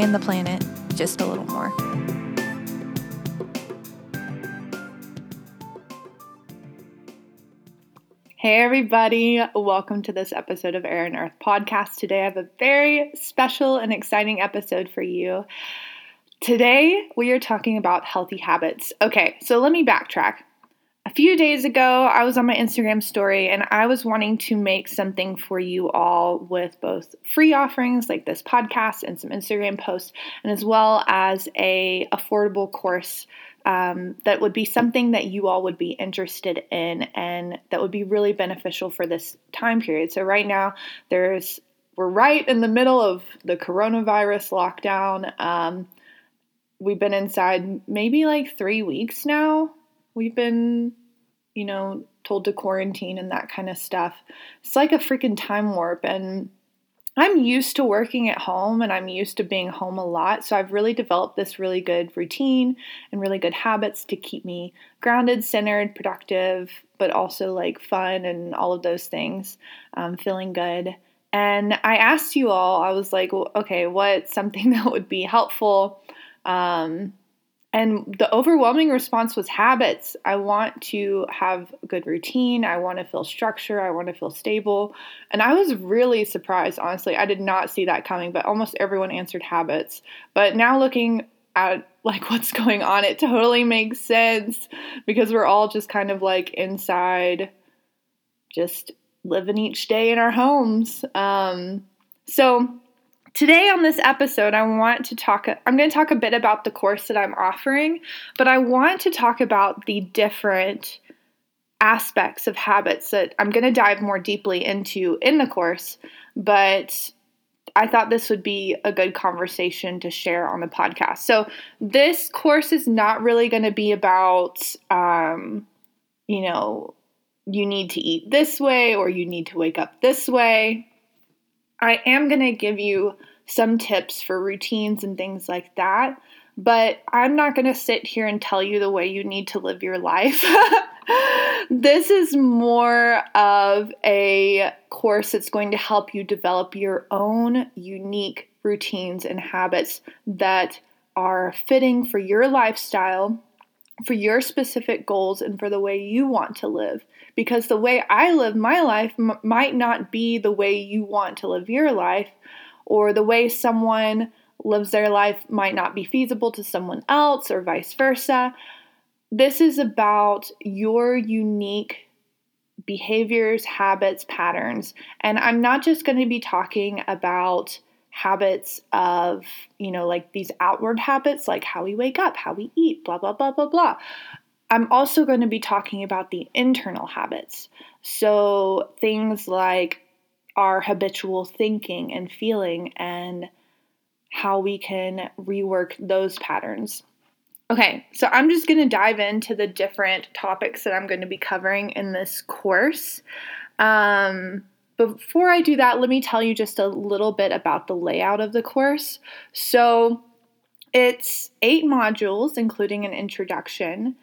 and the planet just a little more. Hey, everybody, welcome to this episode of Air and Earth podcast. Today, I have a very special and exciting episode for you. Today, we are talking about healthy habits. Okay, so let me backtrack a few days ago, I was on my Instagram story and I was wanting to make something for you all with both free offerings like this podcast and some Instagram posts, and as well as a affordable course um, that would be something that you all would be interested in and that would be really beneficial for this time period. So right now, there's we're right in the middle of the coronavirus lockdown. Um, we've been inside maybe like three weeks now we've been, you know, told to quarantine and that kind of stuff. It's like a freaking time warp. And I'm used to working at home and I'm used to being home a lot. So I've really developed this really good routine and really good habits to keep me grounded, centered, productive, but also like fun and all of those things, um, feeling good. And I asked you all, I was like, well, okay, what's something that would be helpful? Um, and the overwhelming response was habits. I want to have a good routine. I want to feel structure. I want to feel stable. And I was really surprised, honestly. I did not see that coming, but almost everyone answered habits. But now looking at like what's going on, it totally makes sense because we're all just kind of like inside, just living each day in our homes. Um, so Today on this episode, I want to talk, I'm going to talk a bit about the course that I'm offering, but I want to talk about the different aspects of habits that I'm going to dive more deeply into in the course, but I thought this would be a good conversation to share on the podcast. So, this course is not really going to be about, um, you know, you need to eat this way or you need to wake up this way. I am going to give you some tips for routines and things like that, but I'm not going to sit here and tell you the way you need to live your life. this is more of a course that's going to help you develop your own unique routines and habits that are fitting for your lifestyle, for your specific goals, and for the way you want to live because the way I live my life m- might not be the way you want to live your life, or the way someone lives their life might not be feasible to someone else, or vice versa. This is about your unique behaviors, habits, patterns. And I'm not just going to be talking about habits of, you know, like these outward habits, like how we wake up, how we eat, blah, blah, blah, blah, blah. I'm also going to be talking about the internal habits. So things like our habitual thinking and feeling and how we can rework those patterns. Okay, so I'm just going to dive into the different topics that I'm going to be covering in this course. Um, before I do that, let me tell you just a little bit about the layout of the course. So it's eight modules, including an introduction.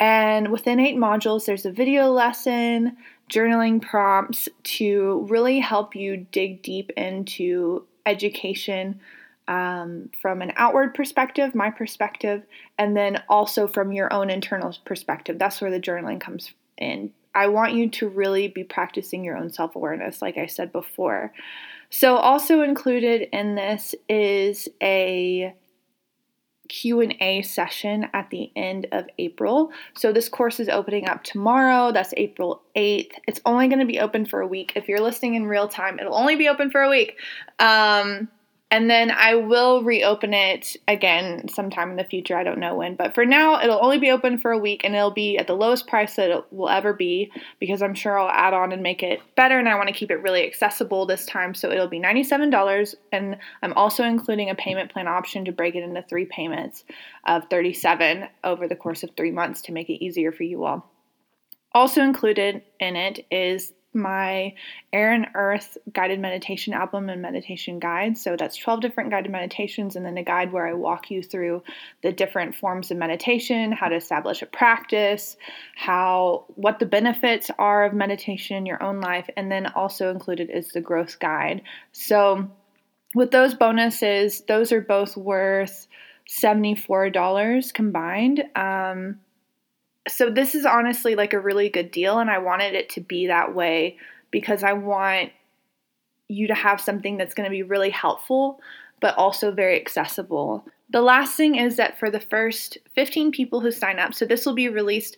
And within eight modules, there's a video lesson, journaling prompts to really help you dig deep into education um, from an outward perspective, my perspective, and then also from your own internal perspective. That's where the journaling comes in. I want you to really be practicing your own self awareness, like I said before. So, also included in this is a Q&A session at the end of April. So this course is opening up tomorrow. That's April 8th. It's only going to be open for a week. If you're listening in real time, it'll only be open for a week. Um, and then I will reopen it again sometime in the future. I don't know when, but for now, it'll only be open for a week and it'll be at the lowest price that it will ever be because I'm sure I'll add on and make it better. And I want to keep it really accessible this time. So it'll be $97. And I'm also including a payment plan option to break it into three payments of 37 over the course of three months to make it easier for you all. Also included in it is my Air and Earth guided meditation album and meditation guide. So that's 12 different guided meditations and then a guide where I walk you through the different forms of meditation, how to establish a practice, how what the benefits are of meditation in your own life, and then also included is the growth guide. So with those bonuses, those are both worth $74 combined. Um, so this is honestly like a really good deal and I wanted it to be that way because I want you to have something that's going to be really helpful but also very accessible. The last thing is that for the first 15 people who sign up, so this will be released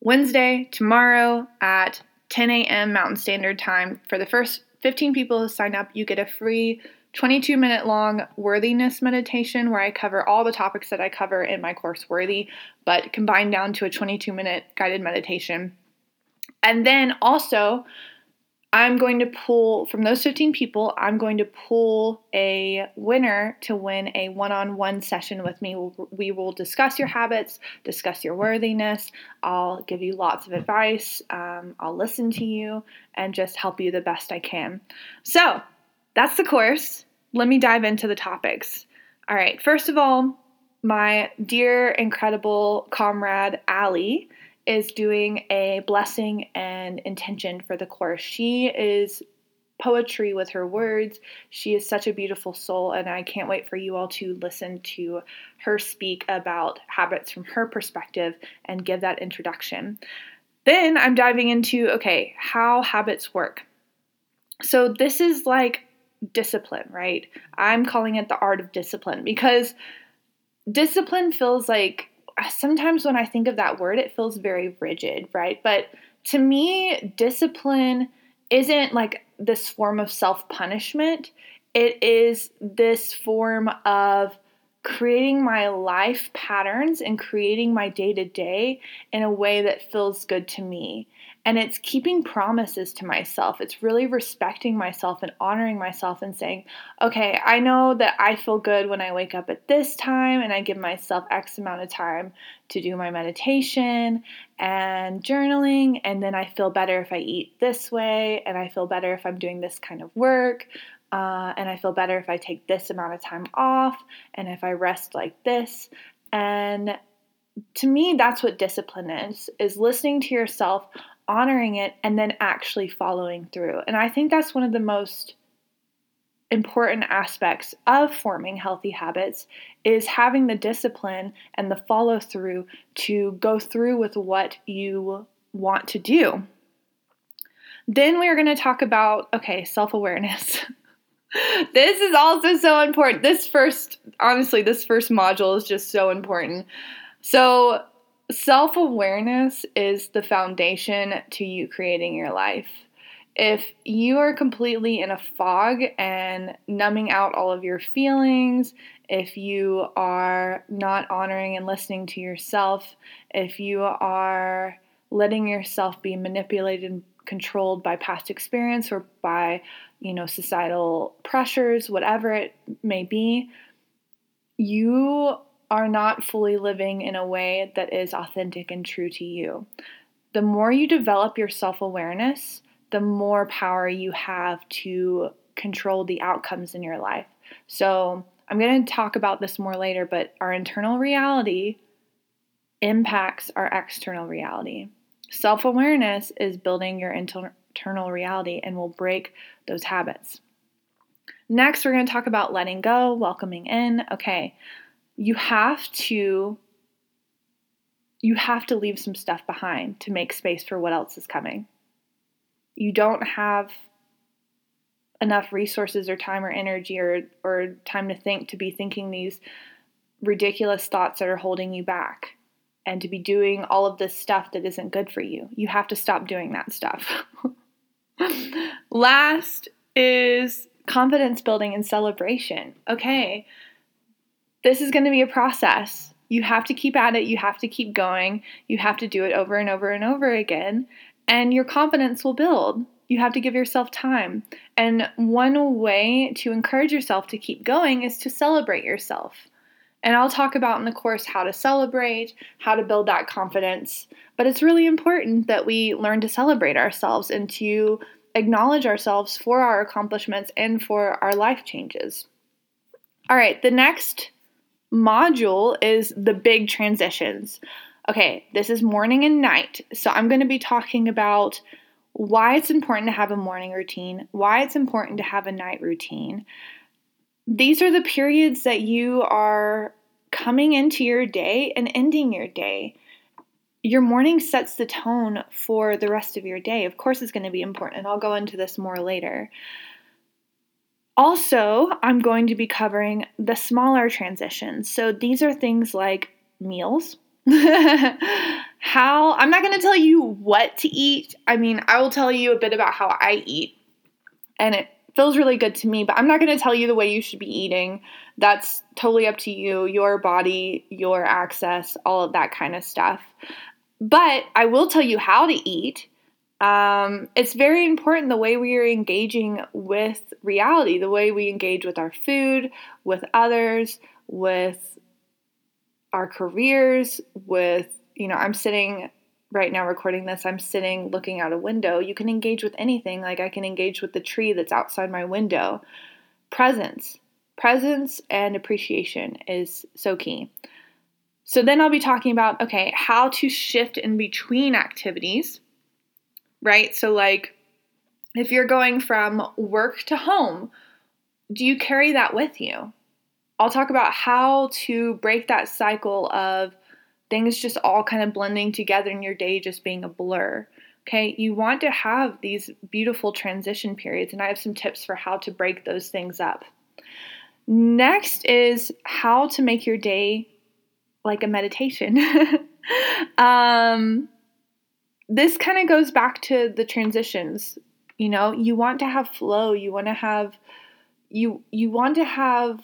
Wednesday, tomorrow at 10 a.m. Mountain Standard Time. For the first 15 people who sign up, you get a free 22 minute long worthiness meditation where I cover all the topics that I cover in my course Worthy, but combined down to a 22 minute guided meditation. And then also, I'm going to pull from those 15 people, I'm going to pull a winner to win a one on one session with me. We will discuss your habits, discuss your worthiness. I'll give you lots of advice. Um, I'll listen to you and just help you the best I can. So, that's the course let me dive into the topics. All right, first of all, my dear, incredible comrade, Allie, is doing a blessing and intention for the course. She is poetry with her words. She is such a beautiful soul, and I can't wait for you all to listen to her speak about habits from her perspective and give that introduction. Then I'm diving into okay, how habits work. So, this is like discipline, right? I'm calling it the art of discipline because discipline feels like sometimes when I think of that word, it feels very rigid, right? But to me, discipline isn't like this form of self punishment, it is this form of creating my life patterns and creating my day to day in a way that feels good to me. And it's keeping promises to myself. It's really respecting myself and honoring myself and saying, okay, I know that I feel good when I wake up at this time and I give myself X amount of time to do my meditation and journaling. And then I feel better if I eat this way. And I feel better if I'm doing this kind of work. Uh, and I feel better if I take this amount of time off and if I rest like this. And to me, that's what discipline is, is listening to yourself, honoring it, and then actually following through. And I think that's one of the most important aspects of forming healthy habits is having the discipline and the follow through to go through with what you want to do. Then we're going to talk about okay, self-awareness. this is also so important. This first honestly, this first module is just so important. So, self awareness is the foundation to you creating your life. If you are completely in a fog and numbing out all of your feelings, if you are not honoring and listening to yourself, if you are letting yourself be manipulated controlled by past experience or by, you know, societal pressures, whatever it may be, you are not fully living in a way that is authentic and true to you. The more you develop your self awareness, the more power you have to control the outcomes in your life. So, I'm going to talk about this more later, but our internal reality impacts our external reality. Self awareness is building your internal reality and will break those habits. Next, we're going to talk about letting go, welcoming in. Okay, you have to you have to leave some stuff behind to make space for what else is coming. You don't have enough resources or time or energy or or time to think to be thinking these ridiculous thoughts that are holding you back and to be doing all of this stuff that isn't good for you. You have to stop doing that stuff. Last is confidence building and celebration. Okay, this is going to be a process. You have to keep at it, you have to keep going, you have to do it over and over and over again, and your confidence will build. You have to give yourself time. And one way to encourage yourself to keep going is to celebrate yourself. And I'll talk about in the course how to celebrate, how to build that confidence. But it's really important that we learn to celebrate ourselves and to acknowledge ourselves for our accomplishments and for our life changes. All right, the next module is the big transitions. Okay, this is morning and night. So I'm going to be talking about why it's important to have a morning routine, why it's important to have a night routine. These are the periods that you are coming into your day and ending your day. Your morning sets the tone for the rest of your day. Of course, it's going to be important, and I'll go into this more later. Also, I'm going to be covering the smaller transitions. So these are things like meals. how I'm not going to tell you what to eat. I mean, I will tell you a bit about how I eat. And it feels really good to me, but I'm not going to tell you the way you should be eating. That's totally up to you, your body, your access, all of that kind of stuff. But I will tell you how to eat um, it's very important the way we are engaging with reality, the way we engage with our food, with others, with our careers, with, you know, I'm sitting right now recording this, I'm sitting looking out a window. You can engage with anything, like I can engage with the tree that's outside my window. Presence, presence and appreciation is so key. So then I'll be talking about okay, how to shift in between activities right? So, like, if you're going from work to home, do you carry that with you? I'll talk about how to break that cycle of things just all kind of blending together in your day just being a blur. Okay, you want to have these beautiful transition periods, and I have some tips for how to break those things up. Next is how to make your day like a meditation. um, this kind of goes back to the transitions. You know, you want to have flow, you want to have you you want to have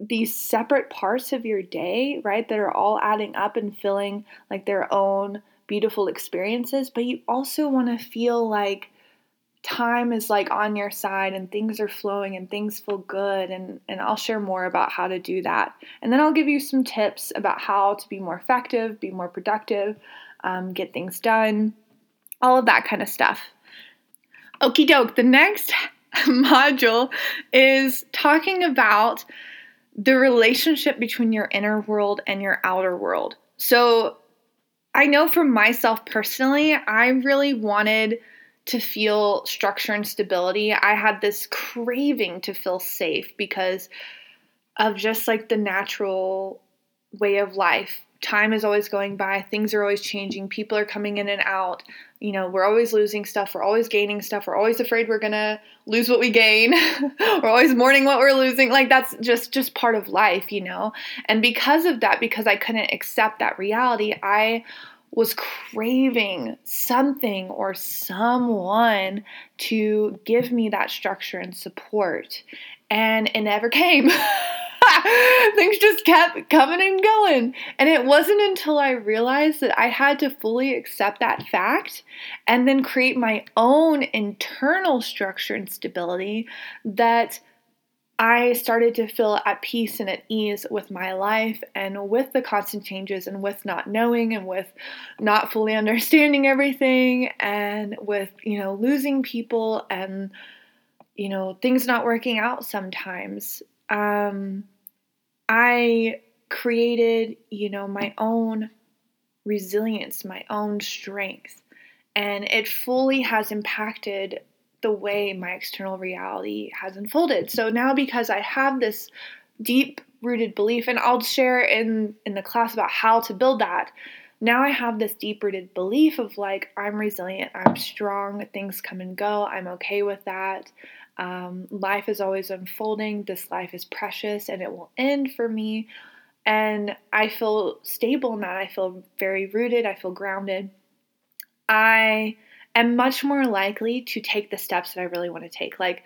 these separate parts of your day, right, that are all adding up and filling like their own beautiful experiences, but you also want to feel like time is like on your side and things are flowing and things feel good and and I'll share more about how to do that. And then I'll give you some tips about how to be more effective, be more productive, um, get things done, all of that kind of stuff. Okie doke, the next module is talking about the relationship between your inner world and your outer world. So, I know for myself personally, I really wanted to feel structure and stability. I had this craving to feel safe because of just like the natural way of life time is always going by, things are always changing, people are coming in and out. You know, we're always losing stuff, we're always gaining stuff, we're always afraid we're going to lose what we gain. we're always mourning what we're losing. Like that's just just part of life, you know. And because of that, because I couldn't accept that reality, I was craving something or someone to give me that structure and support. And it never came. things just kept coming and going. And it wasn't until I realized that I had to fully accept that fact and then create my own internal structure and stability that I started to feel at peace and at ease with my life and with the constant changes and with not knowing and with not fully understanding everything and with, you know, losing people and, you know, things not working out sometimes. Um, I created, you know, my own resilience, my own strength, and it fully has impacted the way my external reality has unfolded. So now because I have this deep rooted belief and I'll share in in the class about how to build that. Now I have this deep rooted belief of like I'm resilient, I'm strong, things come and go, I'm okay with that. Um, life is always unfolding. This life is precious and it will end for me. And I feel stable in that. I feel very rooted. I feel grounded. I am much more likely to take the steps that I really want to take. Like,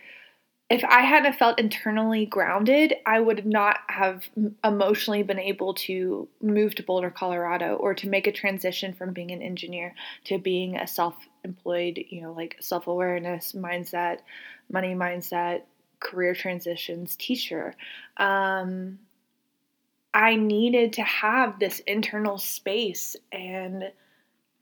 if I hadn't felt internally grounded, I would not have emotionally been able to move to Boulder, Colorado, or to make a transition from being an engineer to being a self employed, you know, like self awareness mindset, money mindset, career transitions teacher. Um, I needed to have this internal space and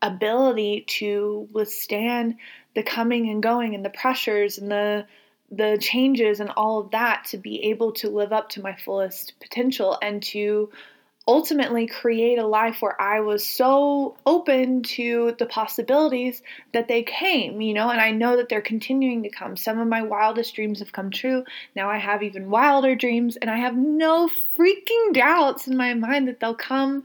ability to withstand the coming and going and the pressures and the the changes and all of that to be able to live up to my fullest potential and to ultimately create a life where I was so open to the possibilities that they came, you know, and I know that they're continuing to come. Some of my wildest dreams have come true. Now I have even wilder dreams, and I have no freaking doubts in my mind that they'll come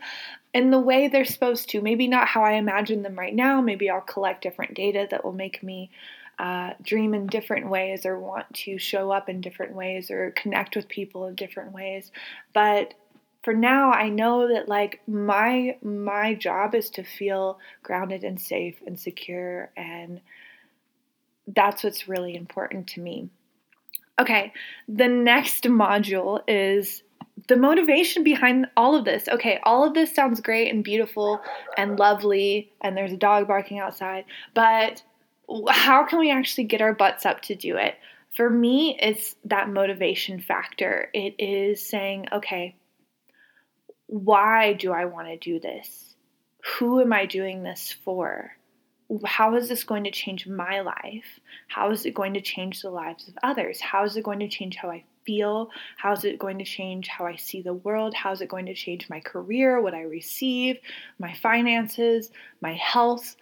in the way they're supposed to. Maybe not how I imagine them right now. Maybe I'll collect different data that will make me uh, dream in different ways or want to show up in different ways or connect with people in different ways. But for now I know that like my my job is to feel grounded and safe and secure and that's what's really important to me. Okay, the next module is the motivation behind all of this. Okay, all of this sounds great and beautiful and lovely, and there's a dog barking outside, but how can we actually get our butts up to do it? For me, it's that motivation factor. It is saying, okay, why do I want to do this? Who am I doing this for? How is this going to change my life? How is it going to change the lives of others? How is it going to change how I feel? How is it going to change how I see the world? How is it going to change my career, what I receive, my finances, my health?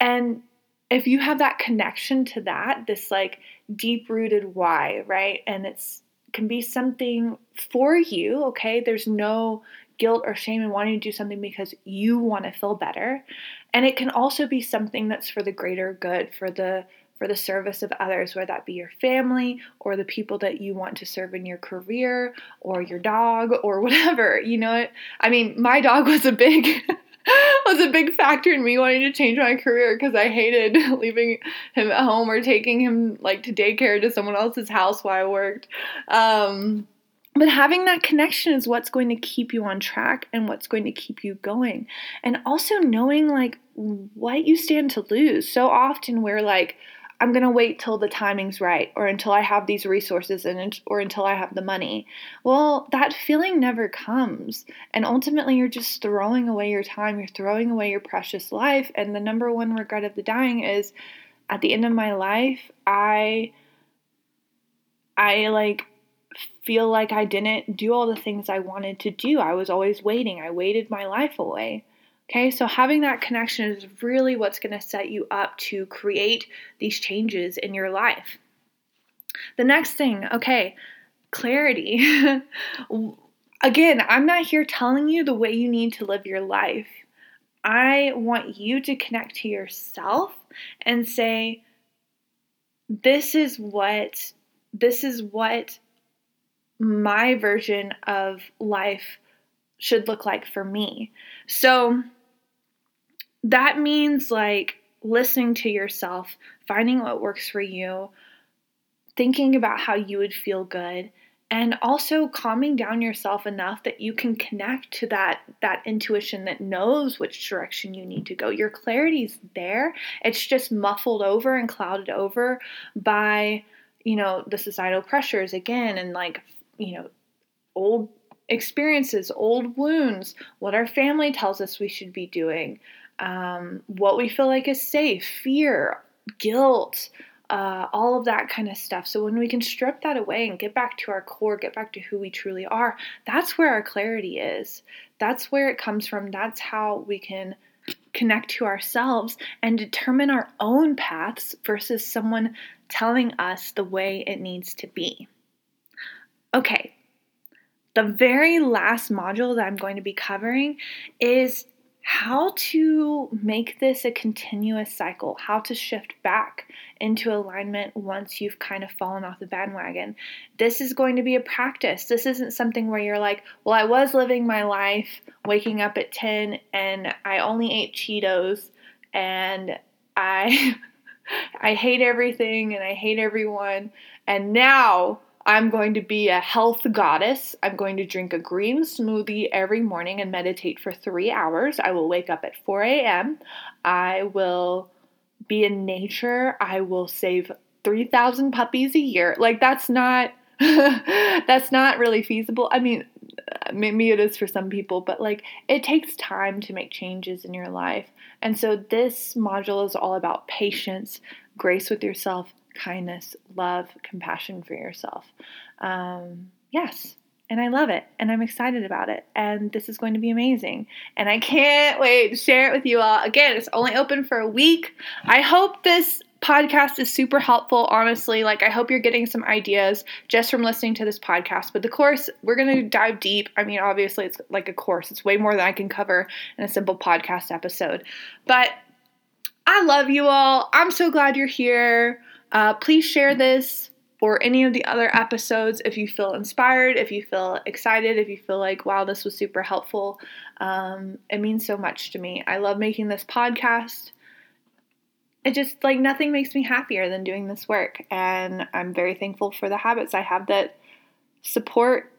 And if you have that connection to that, this like deep rooted why, right? And it's can be something for you, okay? There's no guilt or shame in wanting to do something because you want to feel better. And it can also be something that's for the greater good, for the for the service of others, whether that be your family or the people that you want to serve in your career or your dog or whatever. You know, I mean, my dog was a big was a big factor in me wanting to change my career because I hated leaving him at home or taking him like to daycare to someone else's house while I worked. Um, but having that connection is what's going to keep you on track and what's going to keep you going. And also knowing like what you stand to lose. So often we're like, I'm going to wait till the timing's right or until I have these resources and or until I have the money. Well, that feeling never comes. And ultimately you're just throwing away your time, you're throwing away your precious life and the number one regret of the dying is at the end of my life, I I like feel like I didn't do all the things I wanted to do. I was always waiting. I waited my life away. Okay, so having that connection is really what's going to set you up to create these changes in your life. The next thing, okay, clarity. Again, I'm not here telling you the way you need to live your life. I want you to connect to yourself and say, this is what this is what my version of life should look like for me. So that means like listening to yourself, finding what works for you, thinking about how you would feel good, and also calming down yourself enough that you can connect to that that intuition that knows which direction you need to go. Your clarity's there. It's just muffled over and clouded over by, you know, the societal pressures again and like you know, old experiences, old wounds, what our family tells us we should be doing, um, what we feel like is safe, fear, guilt, uh, all of that kind of stuff. So when we can strip that away and get back to our core, get back to who we truly are, that's where our clarity is. That's where it comes from. That's how we can connect to ourselves and determine our own paths versus someone telling us the way it needs to be. Okay, the very last module that I'm going to be covering is how to make this a continuous cycle, how to shift back into alignment once you've kind of fallen off the bandwagon. This is going to be a practice. This isn't something where you're like, well, I was living my life waking up at 10 and I only ate Cheetos and I I hate everything and I hate everyone. And now I'm going to be a health goddess. I'm going to drink a green smoothie every morning and meditate for three hours. I will wake up at 4 a.m. I will be in nature. I will save 3,000 puppies a year. Like, that's not. that's not really feasible. I mean, uh, maybe it is for some people, but like it takes time to make changes in your life. And so this module is all about patience, grace with yourself, kindness, love, compassion for yourself. Um, yes. And I love it and I'm excited about it. And this is going to be amazing. And I can't wait to share it with you all. Again, it's only open for a week. I hope this podcast is super helpful, honestly. Like, I hope you're getting some ideas just from listening to this podcast. But the course, we're going to dive deep. I mean, obviously, it's like a course, it's way more than I can cover in a simple podcast episode. But I love you all. I'm so glad you're here. Uh, please share this or any of the other episodes if you feel inspired, if you feel excited, if you feel like, wow, this was super helpful. Um, it means so much to me. I love making this podcast. It just like nothing makes me happier than doing this work. And I'm very thankful for the habits I have that support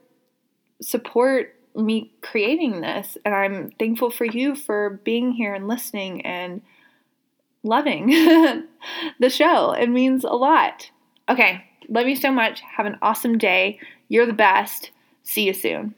support me creating this. And I'm thankful for you for being here and listening and loving the show. It means a lot. Okay, love you so much. Have an awesome day. You're the best. See you soon.